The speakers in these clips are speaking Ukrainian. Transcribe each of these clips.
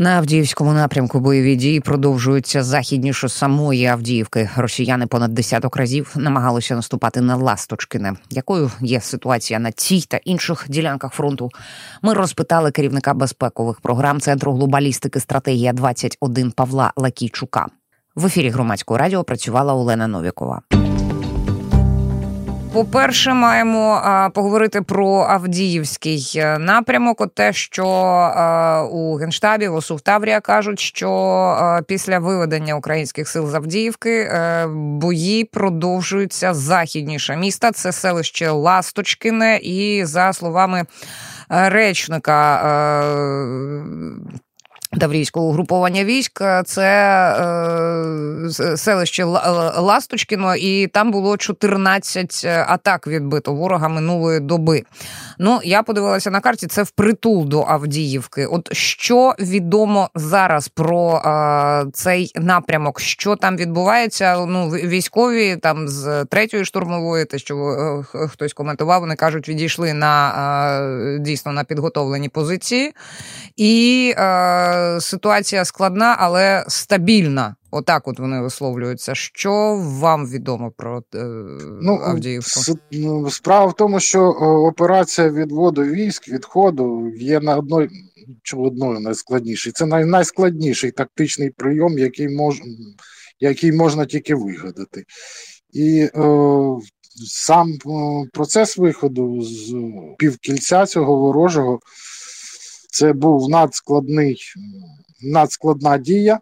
На Авдіївському напрямку бойові дії продовжуються західніше самої Авдіївки. Росіяни понад десяток разів намагалися наступати на Ласточкине. Якою є ситуація на цій та інших ділянках фронту? Ми розпитали керівника безпекових програм Центру глобалістики стратегія 21 Павла Лакійчука. В ефірі громадського радіо працювала Олена Новікова. По-перше, маємо поговорити про Авдіївський е, напрямок. От те, що а, у генштабі в Таврія кажуть, що а, після виведення українських сил з Авдіївки е, бої продовжуються західніше міста. Це селище Ласточкине, і за словами е, речника. Таврійського угруповання військ це е, селище Ласточкіно, і там було 14 атак відбито ворога минулої доби. Ну я подивилася на карті. Це впритул до Авдіївки. От що відомо зараз про е, цей напрямок? Що там відбувається? Ну військові там з третьої штурмової, те, що е, хтось коментував, вони кажуть, відійшли на е, дійсно на підготовлені позиції, і е, ситуація складна, але стабільна. Отак, от вони висловлюються. Що вам відомо про е, ну, Авдіївку? Ну, справа в тому, що операція відводу військ, відходу є на одної чи одною найскладнішою. Це най, найскладніший тактичний прийом, який мож, який можна тільки вигадати. І е, сам процес виходу з півкільця цього ворожого це був надскладний, надскладна дія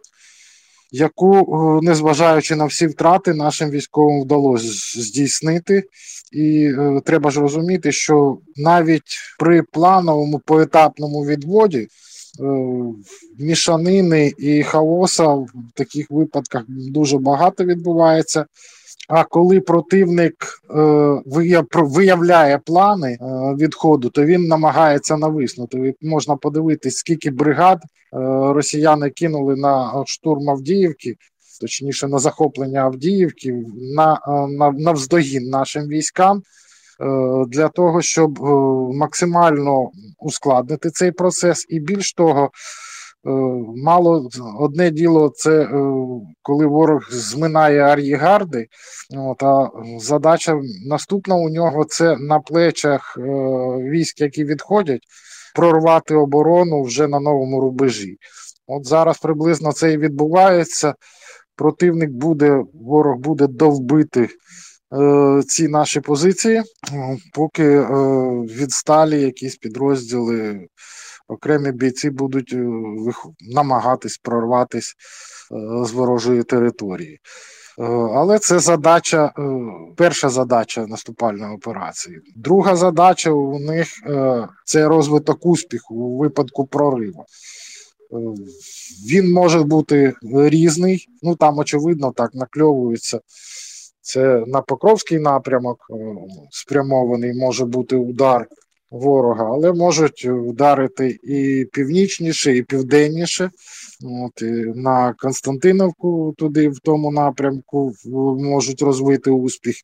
яку, е, незважаючи на всі втрати, нашим військовим вдалося здійснити. І е, треба ж розуміти, що навіть при плановому поетапному відводі е, мішанини і хаоса в таких випадках дуже багато відбувається. А коли противник е, виявляє плани е, відходу, то він намагається нависнути. Можна подивитись, скільки бригад е, росіяни кинули на штурм Авдіївки, точніше на захоплення Авдіївки, на, на, на вздогін нашим військам. Для того щоб максимально ускладнити цей процес, і більш того, Е, мало одне діло, це е, коли ворог зминає ар'єгарди. А задача наступна у нього це на плечах е, військ, які відходять, прорвати оборону вже на новому рубежі. От зараз приблизно це і відбувається. Противник буде, ворог буде довбити. Ці наші позиції, поки відсталі якісь підрозділи окремі бійці будуть е, намагатись прорватися е, з ворожої території. Е, але це задача, перша задача наступальної операції. Друга задача у них це розвиток успіху у випадку прориву. Він може бути різний, ну там, очевидно, так накльовується. Це на Покровський напрямок спрямований може бути удар ворога, але можуть вдарити і північніше, і південніше. От, і На Константиновку туди, в тому напрямку, можуть розвити успіх.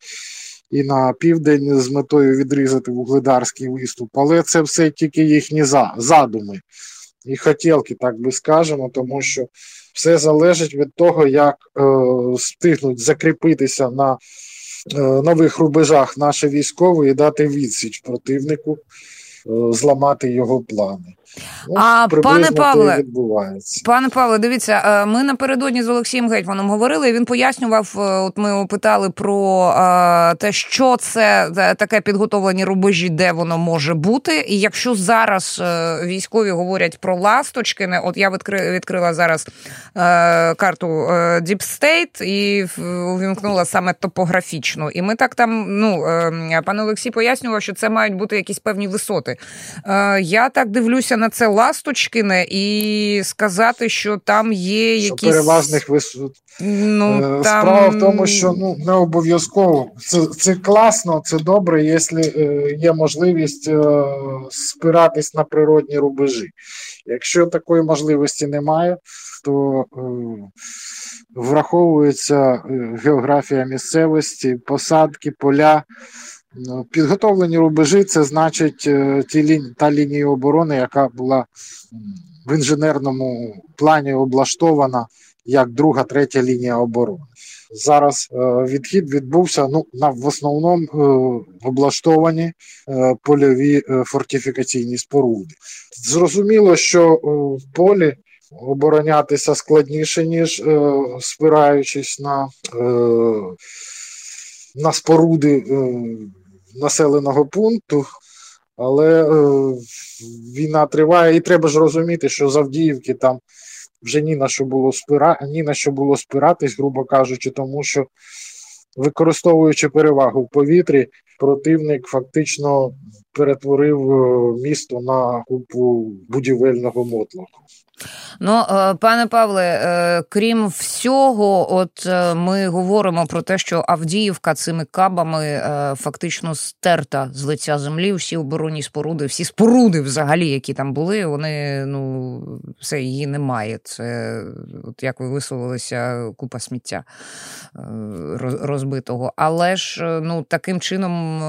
І на південь з метою відрізати вугледарський виступ. Але це все тільки їхні задуми і хотілки, так би скажемо, тому що все залежить від того, як е, встигнуть закріпитися на нових рубежах наші військові і дати відсіч противнику, е, зламати його плани. Ну, а пане Павле, відбувається. Пане Павле, дивіться, е, ми напередодні з Олексієм Гетьманом говорили. і Він пояснював. От ми питали про те, що це таке підготовлені рубежі, де воно може бути. І якщо зараз військові говорять про Ласточкине, от я відкрила зараз карту Deep State і увімкнула саме топографічну. І ми так там, ну пане Олексій пояснював, що це мають бути якісь певні висоти. Я так дивлюся на це Ласточкине і сказати, що там є якісь... Що переважних висот. Ну, е, там... Справа в тому, що ну не обов'язково. Це це класно, це добре, якщо е, є можливість е, спиратись на природні рубежі. Якщо такої можливості немає, то враховується географія місцевості, посадки, поля. Ну, підготовлені рубежі це значить е, ті лі... та лінія оборони, яка була в інженерному плані облаштована як друга, третя лінія оборони. Зараз е, відхід відбувся ну, на в основному е, облаштовані е, польові е, фортифікаційні споруди. Зрозуміло, що е, в полі оборонятися складніше, ніж е, спираючись на на споруди населеного пункту. Але війна триває, і треба ж розуміти, що з Авдіївки там вже ні на що було спира... ні на що було спиратись, грубо кажучи, тому що використовуючи перевагу в повітрі, противник фактично перетворив е, місто на купу будівельного мотлоху. Ну, е, пане Павле, е, крім всього, от е, ми говоримо про те, що Авдіївка цими кабами фактично стерта з лиця землі. Всі оборонні споруди, всі споруди, взагалі, які там були, вони ну все її немає. Це от як ви висловилися, купа сміття розбитого. Але ж ну таким чином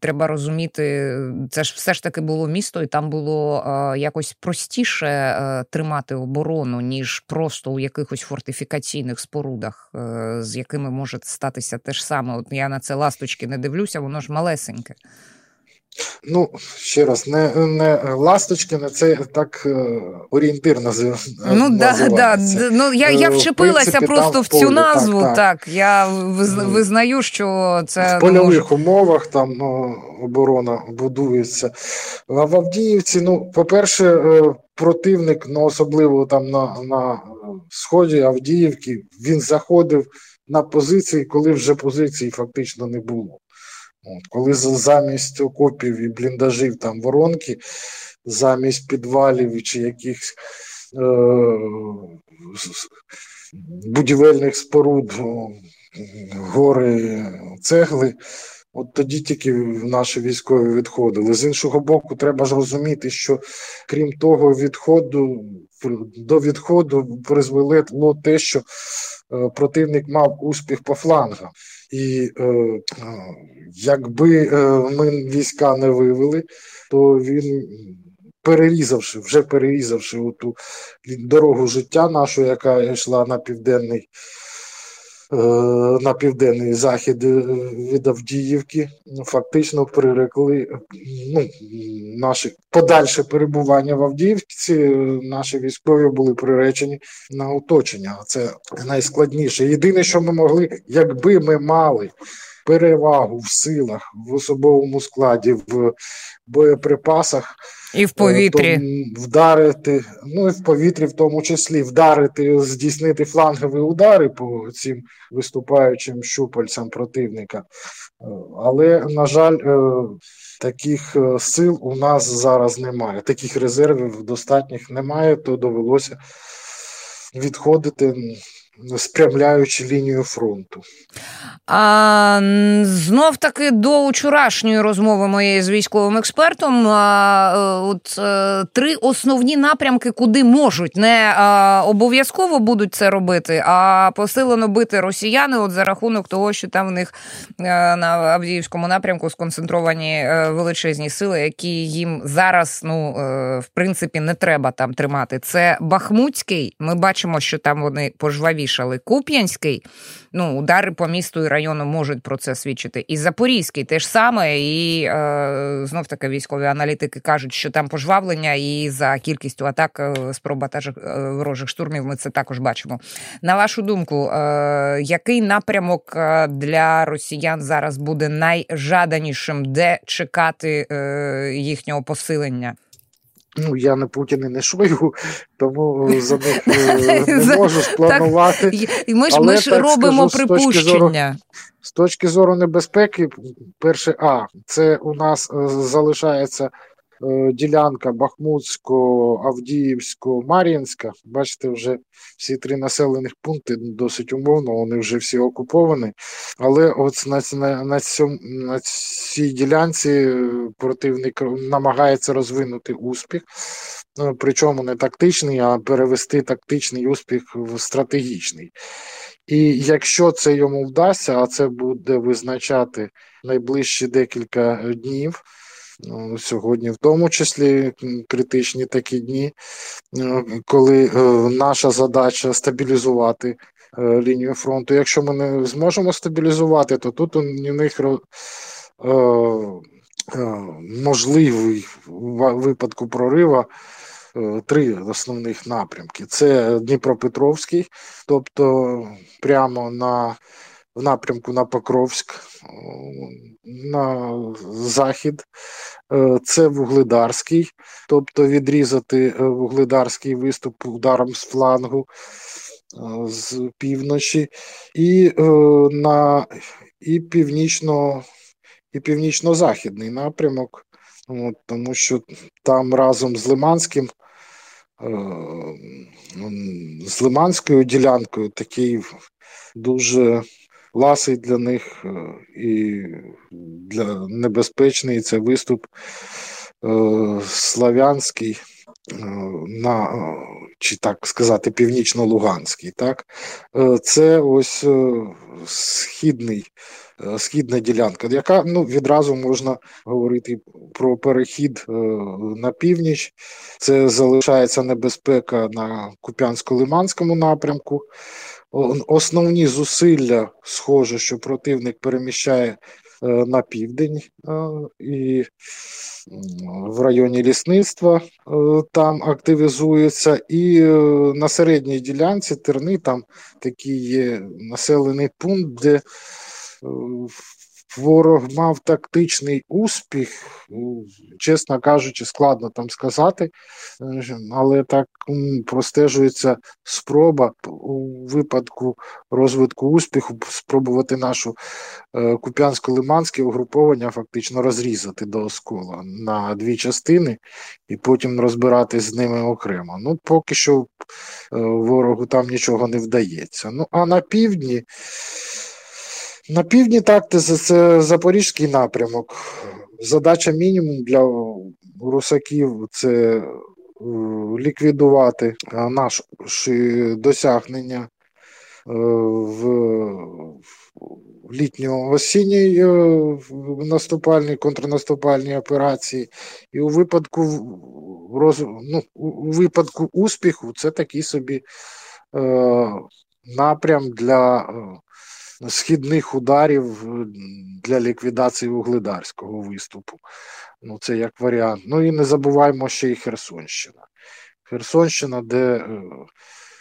треба розуміти, це ж все ж таки було місто, і там було якось простіше тримати оборону, ніж просто у якихось фортифікаційних спорудах, е, з якими може статися те ж саме. От я на це ласточки не дивлюся, воно ж малесеньке. Ну, ще раз, не не ласточки, не це так е, орієнтир назив, Ну, да, да, ну я я е, вчепилася принципі, просто в цю полі, назву. Так, так. так, я визнаю, що це в польових умовах там ну, оборона будується. А в Авдіївці, ну, по-перше, е, противник, ну особливо там на, на сході Авдіївки, він заходив на позиції, коли вже позицій фактично не було. От, Коли замість окопів і бліндажів там воронки, замість підвалів чи якихось е, будівельних споруд, гори цегли, от тоді тільки наші військові відходили. З іншого боку, треба ж розуміти, що крім того, відходу до відходу призвело те, що е, противник мав успіх по флангам. І е, е, якби е, ми війська не вивели, то він, перерізавши, вже перерізавши ту дорогу життя нашу, яка йшла на південний на південний захід е, від Авдіївки, фактично прирекли ну, наше подальше перебування в Авдіївці. Наші військові були приречені на оточення. Це найскладніше. Єдине, що ми могли, якби ми мали перевагу в силах в особовому складі, в боєприпасах. І в повітрі то вдарити, ну і в повітрі, в тому числі вдарити, здійснити флангові удари по цим виступаючим щупальцям противника. Е, але, на жаль, е, таких е, сил у нас зараз немає. Таких резервів достатніх немає, то довелося відходити спрямляючи лінію фронту. А, Знов таки до вчорашньої розмови моєї з військовим експертом. А, е, от е, три основні напрямки, куди можуть не а, обов'язково будуть це робити, а посилено бити росіяни, от за рахунок того, що там в них е, на Авдіївському напрямку сконцентровані величезні сили, які їм зараз, ну в принципі, не треба там тримати. Це Бахмутський. Ми бачимо, що там вони пожвавіші вішали. Куп'янський, ну, удари по місту і району можуть про це свідчити. І Запорізький теж саме, і е, знов таки військові аналітики кажуть, що там пожвавлення, і за кількістю атак е, спроба та ж е, ворожих штурмів ми це також бачимо. На вашу думку, е, який напрямок е, для росіян зараз буде найжаданішим, де чекати е, їхнього посилення? Ну, я не Путін і не Шойгу, тому за них е, не можу спланувати. Ми ж ми ж робимо припущення. З точки зору небезпеки, перше, а це у нас е, залишається ділянка Бахмутського, Авдіївського, Мар'їнська. Бачите, вже всі три населених пункти досить умовно, вони вже всі окуповані. Але от на на, на, цьому, на цій ділянці е, противник намагається розвинути успіх. Е, причому не тактичний, а перевести тактичний успіх в стратегічний. І якщо це йому вдасться, а це буде визначати найближчі декілька днів, Ну, Сьогодні, в тому числі, критичні такі дні, коли наша задача стабілізувати лінію фронту. Якщо ми не зможемо стабілізувати, то тут у них можливий випадку прорива Е, три основних напрямки: це Дніпропетровський, тобто прямо на в напрямку на Покровськ, е, на захід, е, це Вугледарський, тобто відрізати Вугледарський виступ ударом з флангу з півночі, і на і північно і північно-західний напрямок, тому що там разом з Лиманським Е, з Лиманською ділянкою такий дуже ласий для них е, і для небезпечний це виступ е, Славянський на чи так сказати, північно-луганський. Так? Це ось східний Е, східна ділянка, яка ну, відразу можна говорити про перехід е, на північ. Це залишається небезпека на Куп'янсько-Лиманському напрямку. Основні зусилля схоже, що противник переміщає е, на південь і в районі лісництва там активізується, і на середній ділянці терни там такий є населений пункт, де ворог мав тактичний успіх, чесно кажучи, складно там сказати, але так простежується спроба у випадку розвитку успіху спробувати нашу е, куп'янсько-лиманське угруповання фактично розрізати до оскола на дві частини і потім розбиратись з ними окремо. Ну, поки що е, ворогу там нічого не вдається. Ну, а на півдні. На півдні так, це Запорізький напрямок. Задача мінімум для русаків це е, ліквідувати наші досягнення е, в літньо-осінній е, наступальній контрнаступальній операції, і у випадку роз... ну, у випадку успіху це такий собі напрям для східних ударів для ліквідації вугледарського виступу. Ну, Це як варіант. Ну і не забуваємо ще й Херсонщина. Херсонщина, де е,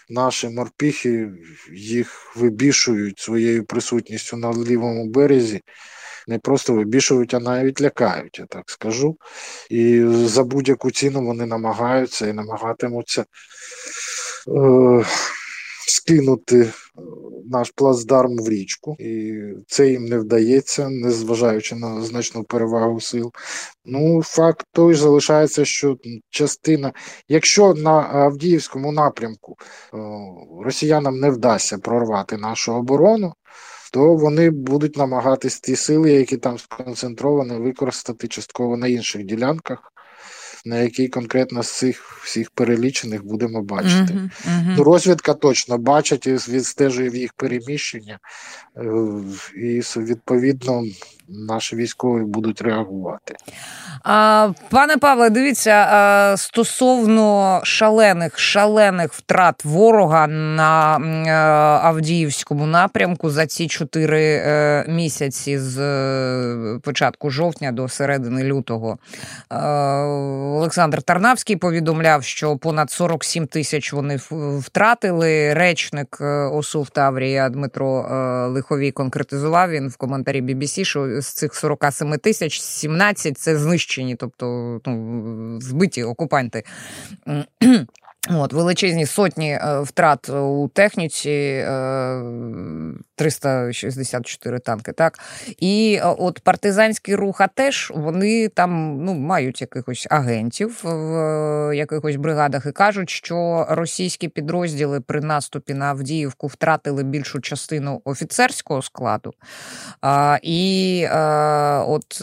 наші морпіхи їх вибішують своєю присутністю на лівому березі. Не просто вибішують, а навіть лякають, я так скажу. І за будь-яку ціну вони намагаються і намагатимуться. Е, скинути е, наш плацдарм в річку, і це їм не вдається, незважаючи на значну перевагу сил. Ну, факт той залишається, що частина, якщо на Авдіївському напрямку е, росіянам не вдасться прорвати нашу оборону. То вони будуть намагатись ті сили, які там сконцентровані, використати частково на інших ділянках, на який конкретно з цих всіх перелічених будемо бачити. Uh-huh, uh-huh. Ну, Розвідка точно бачить і відстежує в їх переміщення, е, і відповідно наші військові будуть реагувати. А, Пане Павле, дивіться стосовно шалених шалених втрат ворога на е, Авдіївському напрямку за ці чотири е, місяці з е, початку жовтня до середини лютого. Олександр Тарнавський повідомляв, що понад 47 тисяч вони втратили. Речник ОСУ в Таврія Дмитро Лиховій конкретизував він в коментарі BBC, що з цих 47 тисяч 17 – це знищені, тобто ну, збиті окупанти. От, Величезні сотні е, втрат у техніці, 364 е, танки. так. І е, от партизанський рух, а теж вони там ну, мають якихось агентів в якихось бригадах і кажуть, що російські підрозділи при наступі на Авдіївку втратили більшу частину офіцерського складу. І от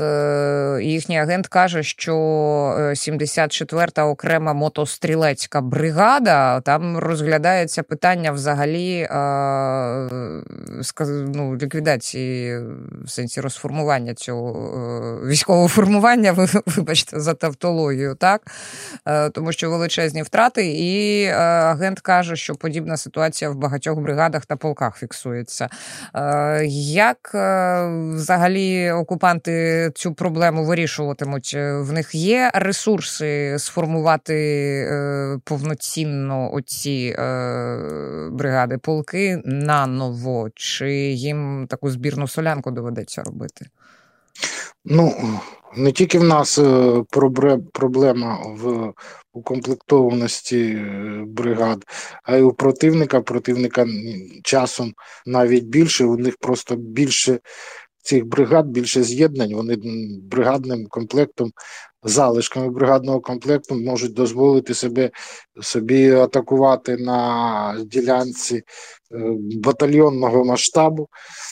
їхній агент каже, що 74-та окрема мотострілецька бригада бригада, там розглядається питання взагалі ну, ліквідації в сенсі розформування цього військового формування, вибачте, за тавтологію, так? Тому що величезні втрати, і агент каже, що подібна ситуація в багатьох бригадах та полках фіксується. Як взагалі окупанти цю проблему вирішуватимуть? В них є ресурси сформувати е, повноцінно оці е, бригади полки наново, чи їм таку збірну солянку доведеться робити? Ну, не тільки в нас е, проблема в укомплектованості бригад, а й у противника. Противника часом навіть більше, у них просто більше цих бригад, більше з'єднань. Вони бригадним комплектом залишками бригадного комплекту можуть дозволити себе собі атакувати на ділянці е, батальйонного масштабу,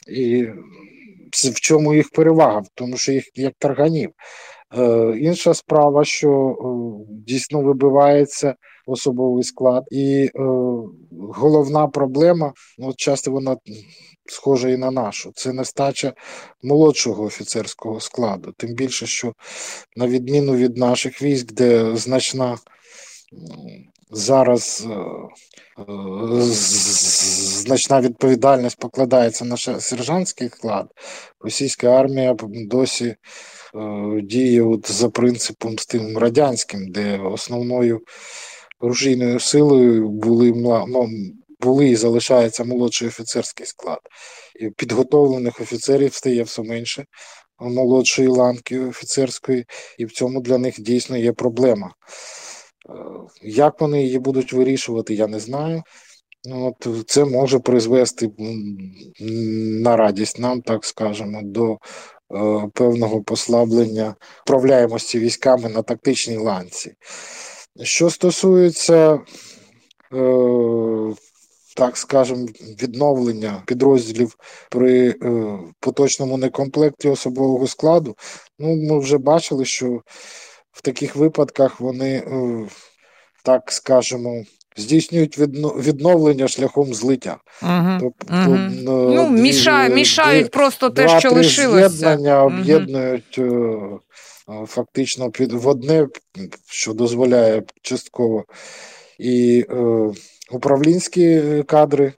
і в чому їх перевага, тому що їх як тарганів. Е, інша справа, що е, дійсно вибивається особовий склад, і головна проблема, ну часто вона схожа і на нашу, це нестача молодшого офіцерського складу. Тим більше, що на відміну від наших військ, де значна зараз е, е, значна відповідальність покладається на сержантський склад, російська армія досі е, діє от за принципом з тим радянським, де основною ружійною силою були були і залишається молодший офіцерський склад. І Підготовлених офіцерів стає все менше молодшої ланки офіцерської, і в цьому для них дійсно є проблема. Е, як вони її будуть вирішувати, я не знаю. От Це може призвести на радість нам, так скажемо, до е, певного послаблення управляємості військами на тактичній ланці. Що стосується е, так скажемо, відновлення підрозділів при е, поточному некомплекті особового складу. Ну, ми вже бачили, що в таких випадках вони, е, так скажемо, здійснюють відновлення шляхом злиття. Угу, тобто, угу. ну, дві, мішають, просто те, що лишилося. З'єднання об'єднують. Угу. Фактично під в одне, що дозволяє частково. І е, управлінські кадри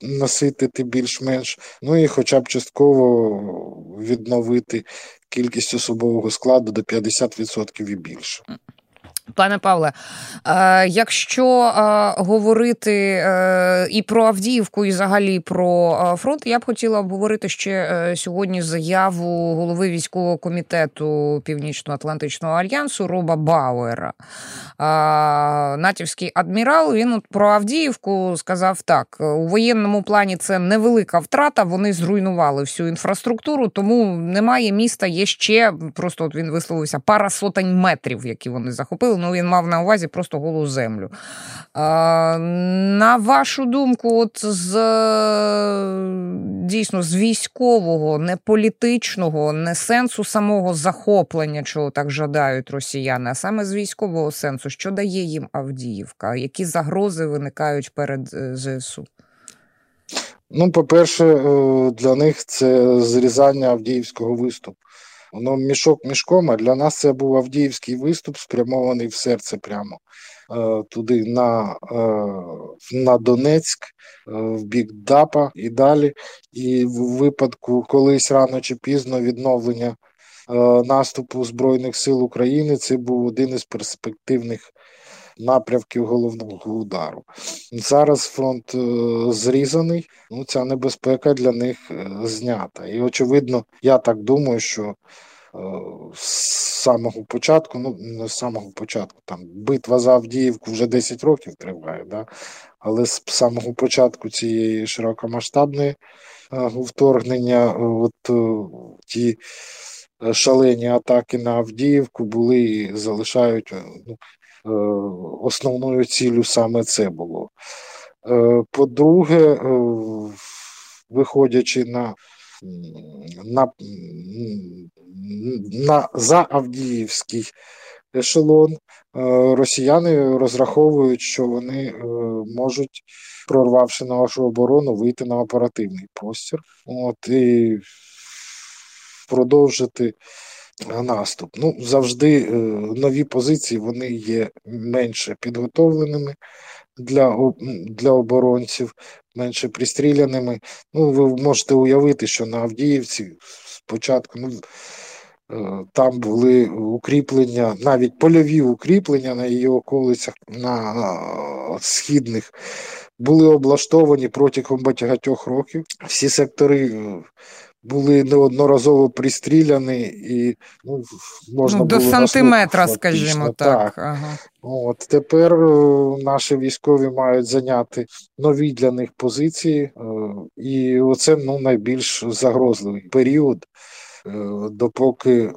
наситити більш-менш, ну і хоча б частково відновити кількість особового складу до 50% і більше. Пане Павле, е, якщо е, говорити е, і про Авдіївку, і взагалі про фронт, я б хотіла обговорити ще сьогодні заяву голови військового комітету Північно-Атлантичного альянсу Роба Бауера. Натівський адмірал він про Авдіївку сказав так: у воєнному плані це невелика втрата. Вони зруйнували всю інфраструктуру, тому немає міста. Є ще просто от він висловився пара сотень метрів, які вони захопили ну він мав на увазі просто голу землю. А, На вашу думку, от з дійсно з військового, не політичного, не сенсу самого захоплення, чого так жадають росіяни, а саме з військового сенсу, що дає їм Авдіївка? Які загрози виникають перед е, ЗСУ? Ну, по-перше, е, для них це зрізання Авдіївського виступу. Воно мішок мішком, а для нас це був Авдіївський виступ, спрямований в серце прямо е, туди на е, на Донецьк, е, в бік ДАПа і далі. І в випадку колись рано чи пізно відновлення наступу Збройних сил України це був один із перспективних. Напрямків головного удару. Зараз фронт е, зрізаний, ну ця небезпека для них е, знята. І, очевидно, я так думаю, що з самого початку, ну не з самого початку, там битва за Авдіївку вже 10 років триває, да? але з самого початку цієї широкомасштабної вторгнення, от ті шалені атаки на Авдіївку були і залишають ну, е, основною ціллю саме це було. Е, по-друге, е, виходячи на на, на Заавдіївський ешелон. Росіяни розраховують, що вони можуть, прорвавши нашу оборону, вийти на оперативний простір. От і продовжити наступ. Ну, завжди е, нові позиції вони є менше підготовленими для для оборонців, менше пристріляними. Ну, ви можете уявити, що на Авдіївці спочатку ну, е, там були укріплення, навіть польові укріплення на її околицях на східних. Були облаштовані протягом багатьох років. Всі сектори е, були неодноразово пристріляні і ну, можна ну, було до сантиметра, слух, скажімо так. так. Ага. От Тепер е, наші військові мають зайняти нові для них позиції, е, і оце ну, найбільш загрозливий період, е, допоки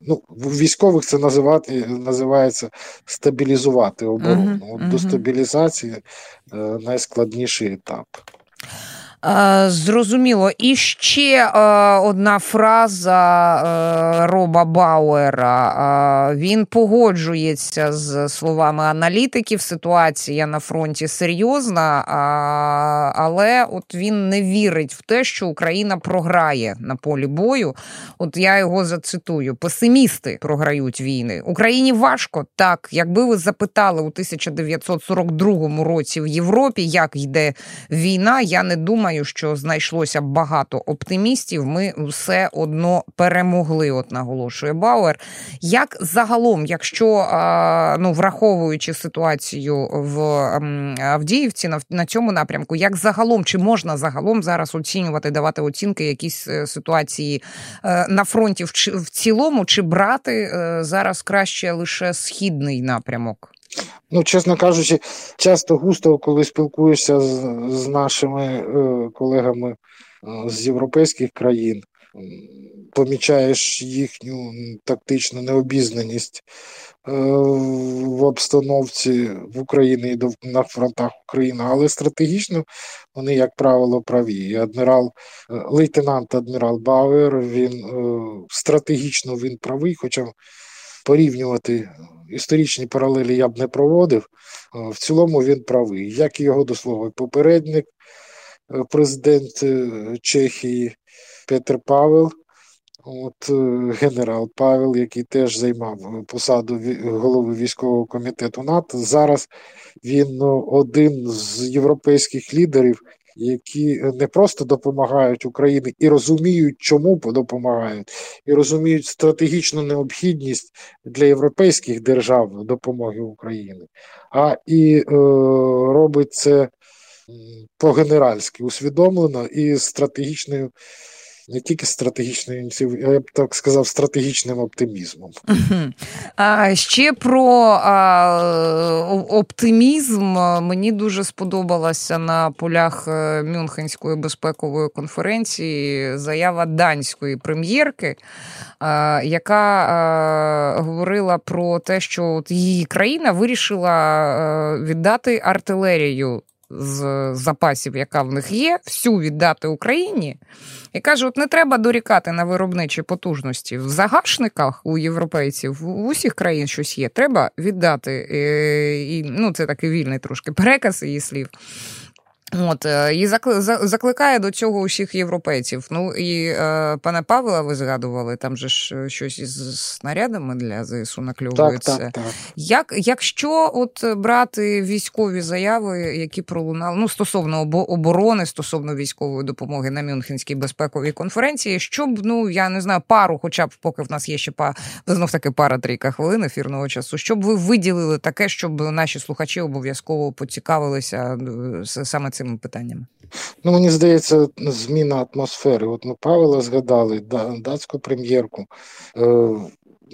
ну, військових це називати, називається стабілізувати оборону. Uh -huh, uh -huh. До стабілізації найскладніший етап. Е, зрозуміло. І ще е, одна фраза е, Роба Бауера. Він погоджується з словами аналітиків. Ситуація на фронті серйозна, але от він не вірить в те, що Україна програє на полі бою. От я його зацитую: песимісти програють війни. Україні важко так. Якби ви запитали у 1942 році в Європі, як йде війна, я не думаю думаю, що знайшлося багато оптимістів. Ми все одно перемогли. От наголошує Бауер. Як загалом, якщо ну враховуючи ситуацію в Авдіївці, на цьому напрямку, як загалом чи можна загалом зараз оцінювати, давати оцінки якісь е, ситуації е, на фронті в цілому, чи брати е, зараз краще лише східний напрямок? Ну, чесно кажучи, часто густо, коли спілкуєшся з, з нашими е, колегами е, з європейських країн, помічаєш їхню тактичну необізнаність е, в обстановці в Україні і на фронтах України, але стратегічно вони, як правило, праві. Адмірал, е, лейтенант адмірал Бауер, він е, стратегічно він правий, хоча порівнювати історичні паралелі я б не проводив. В цілому він правий. Як і його до слова, попередник, е, президент е, Чехії Петр Павел, от е, генерал Павел, який теж займав посаду голови військового комітету НАТО. Зараз він ну, один з європейських лідерів, які не просто допомагають Україні і розуміють, чому допомагають, і розуміють стратегічну необхідність для європейських держав допомоги Україні, а і е, робить це по-генеральськи усвідомлено і стратегічною не тільки стратегічною, я б так сказав, стратегічним оптимізмом. А ще про а, оптимізм мені дуже сподобалася на полях е, Мюнхенської безпекової конференції заява данської прем'єрки, а, яка а, говорила про те, що от її країна вирішила е, віддати артилерію з запасів, яка в них є, всю віддати Україні. І каже: от не треба дорікати на виробничі потужності. В загашниках у європейців в усіх країн щось є. Треба віддати. Е, і, Ну, це такий вільний трошки переказ її слів. От е, і закликає до цього усіх європейців. Ну і е, пане Павла, ви згадували, там же ж е, щось із снарядами для ЗСУ накльовується. Так, так, так. Як якщо от брати військові заяви, які пролунали ну стосовно оборони, стосовно військової допомоги на Мюнхенській безпековій конференції, щоб ну я не знаю, пару, хоча б поки в нас є ще па знов таки пара трійка хвилин ефірного часу, щоб ви виділили таке, щоб наші слухачі обов'язково поцікавилися саме цим цими питаннями? Ну, мені здається, зміна атмосфери. От ми Павла згадали, датську прем'єрку. Е,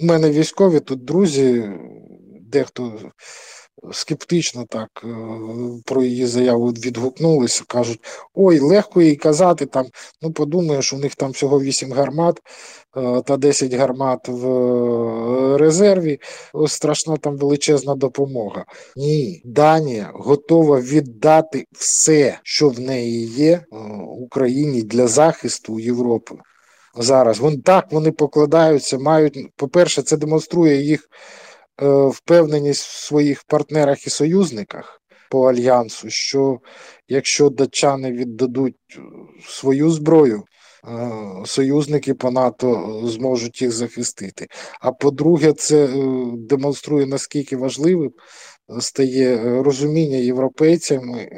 У мене військові тут друзі, дехто скептично так е, про її заяву відгукнулися. Кажуть, ой, легко їй казати, там, ну подумаєш, у них там всього 8 гармат е, та 10 гармат в е, резерві. Страшна там величезна допомога. Ні, Данія готова віддати все, що в неї є Україні для захисту Європи. Зараз Вон так вони покладаються, мають, по-перше, це демонструє їх впевненість в своїх партнерах і союзниках по альянсу, що якщо датчани віддадуть свою зброю, союзники по НАТО зможуть їх захистити. А по-друге, це демонструє наскільки важливим стає розуміння європейцями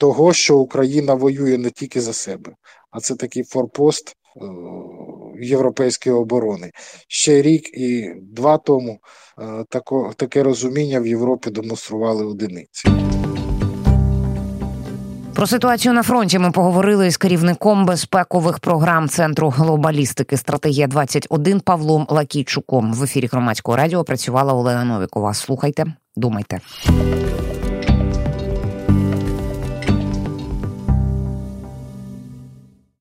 того, що Україна воює не тільки за себе, а це такий форпост е, європейської оборони. Ще рік і два тому е, тако, таке розуміння в Європі демонстрували одиниці. Про ситуацію на фронті ми поговорили з керівником безпекових програм центру глобалістики стратегія 21 Павлом Лакійчуком. В ефірі громадського радіо працювала Олена Новікова. Слухайте, думайте.